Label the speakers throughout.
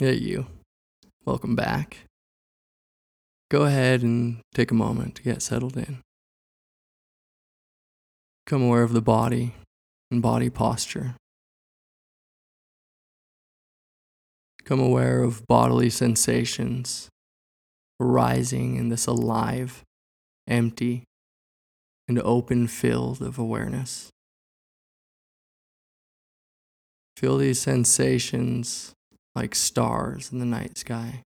Speaker 1: Hey, you. Welcome back. Go ahead and take a moment to get settled in. Become aware of the body and body posture. Become aware of bodily sensations arising in this alive, empty, and open field of awareness. Feel these sensations like stars in the night sky.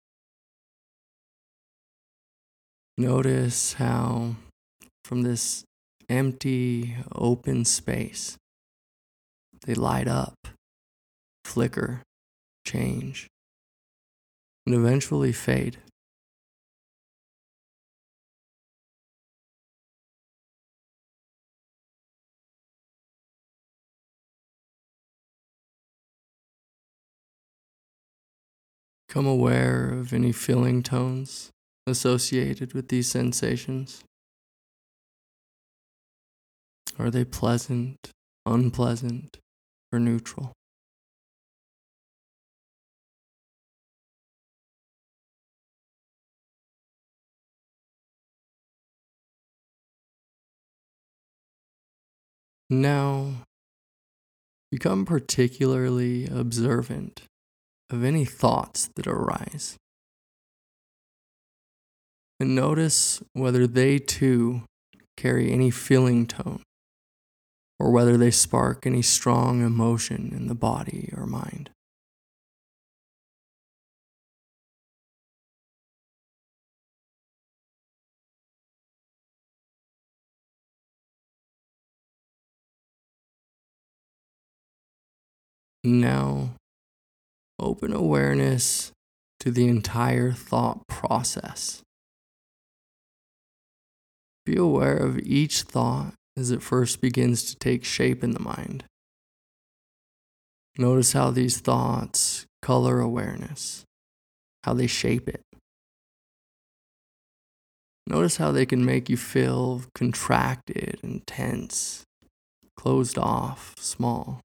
Speaker 1: Notice how, from this empty, open space, they light up, flicker, change, and eventually fade. Become aware of any feeling tones associated with these sensations. Are they pleasant, unpleasant, or neutral? Now, become particularly observant of any thoughts that arise. And notice whether they too carry any feeling tone or whether they spark any strong emotion in the body or mind. Now, open awareness to the entire thought process. Be aware of each thought as it first begins to take shape in the mind. Notice how these thoughts color awareness, how they shape it. Notice how they can make you feel contracted and tense, closed off, small,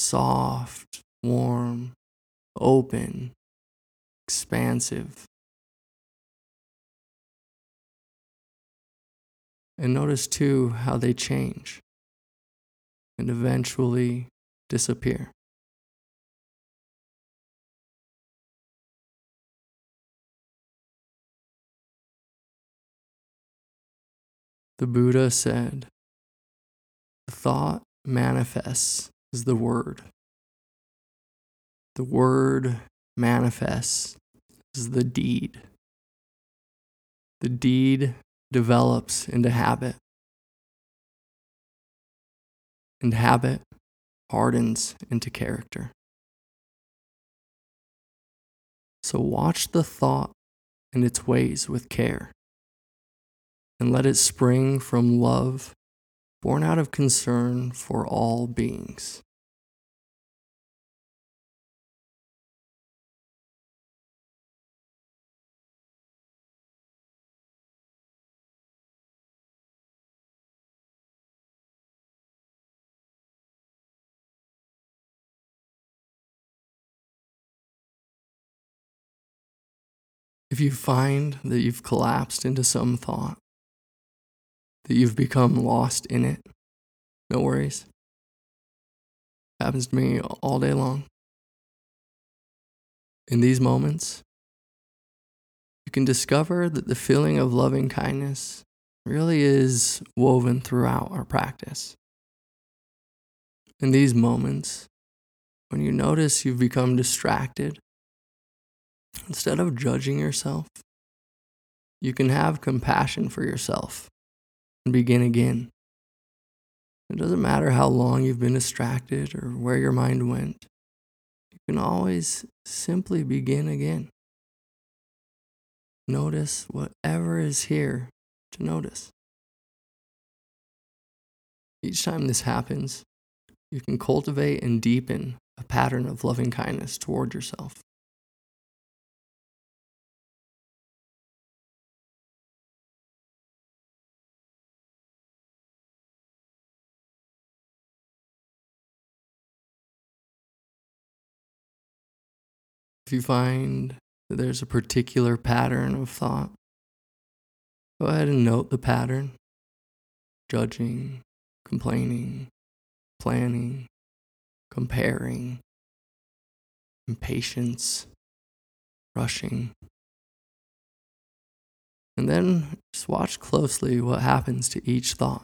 Speaker 1: soft, warm, open, expansive. And notice too how they change and eventually disappear. The Buddha said, thought manifests as the word. The word manifests as the deed. The deed develops into habit. And habit hardens into character. So watch the thought and its ways with care, and let it spring from love born out of concern for all beings. If you find that you've collapsed into some thought, that you've become lost in it, no worries. Happens to me all day long. In these moments, you can discover that the feeling of loving kindness really is woven throughout our practice. In these moments, when you notice you've become distracted Instead of judging yourself, you can have compassion for yourself and begin again. It doesn't matter how long you've been distracted or where your mind went. You can always simply begin again. Notice whatever is here to notice. Each time this happens, you can cultivate and deepen a pattern of loving kindness toward yourself. If you find that there's a particular pattern of thought, go ahead and note the pattern judging, complaining, planning, comparing, impatience, rushing. And then just watch closely what happens to each thought.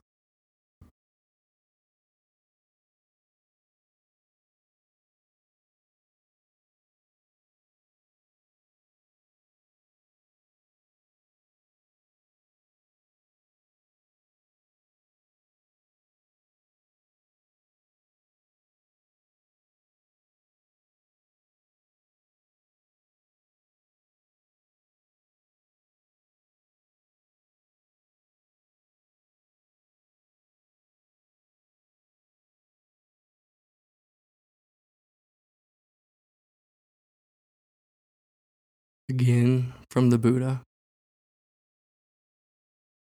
Speaker 1: Again, from the Buddha.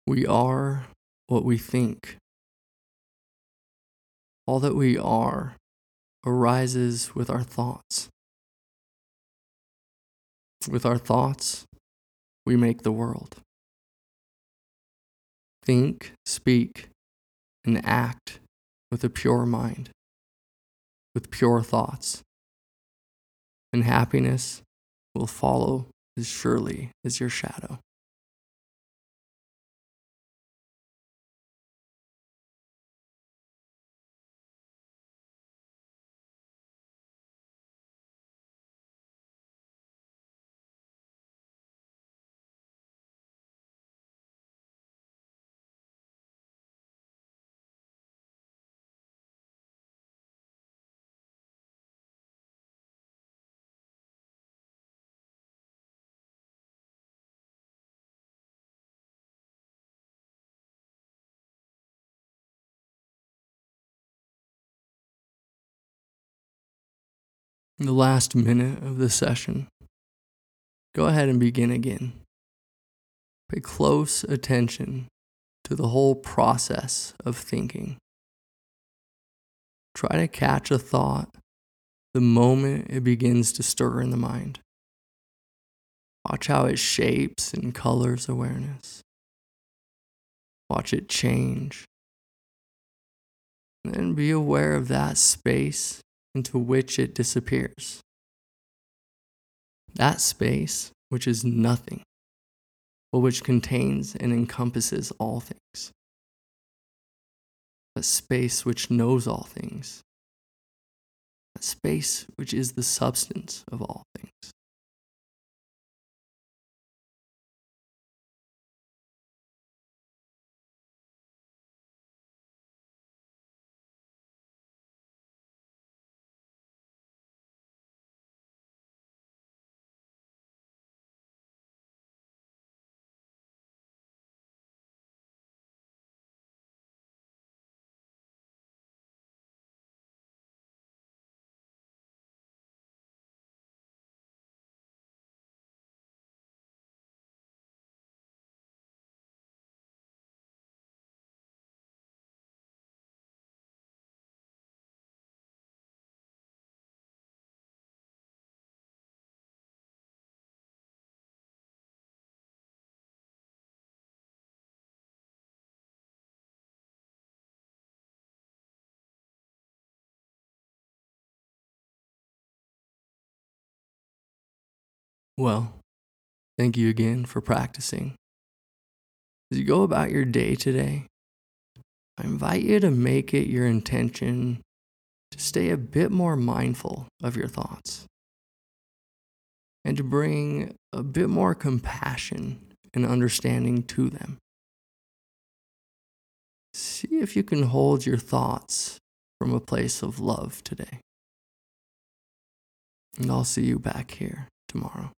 Speaker 1: We are what we think. All that we are arises with our thoughts. With our thoughts, we make the world. Think, speak, and act with a pure mind, with pure thoughts. And happiness will follow surely as your shadow. The last minute of the session, go ahead and begin again. Pay close attention to the whole process of thinking. Try to catch a thought the moment it begins to stir in the mind. Watch how it shapes and colors awareness. Watch it change. And then be aware of that space into which it disappears. That space, which is nothing, but which contains and encompasses all things. A space which knows all things. A space which is the substance of all things. Well, thank you again for practicing. As you go about your day today, I invite you to make it your intention to stay a bit more mindful of your thoughts and to bring a bit more compassion and understanding to them. See if you can hold your thoughts from a place of love today. And I'll see you back here tomorrow.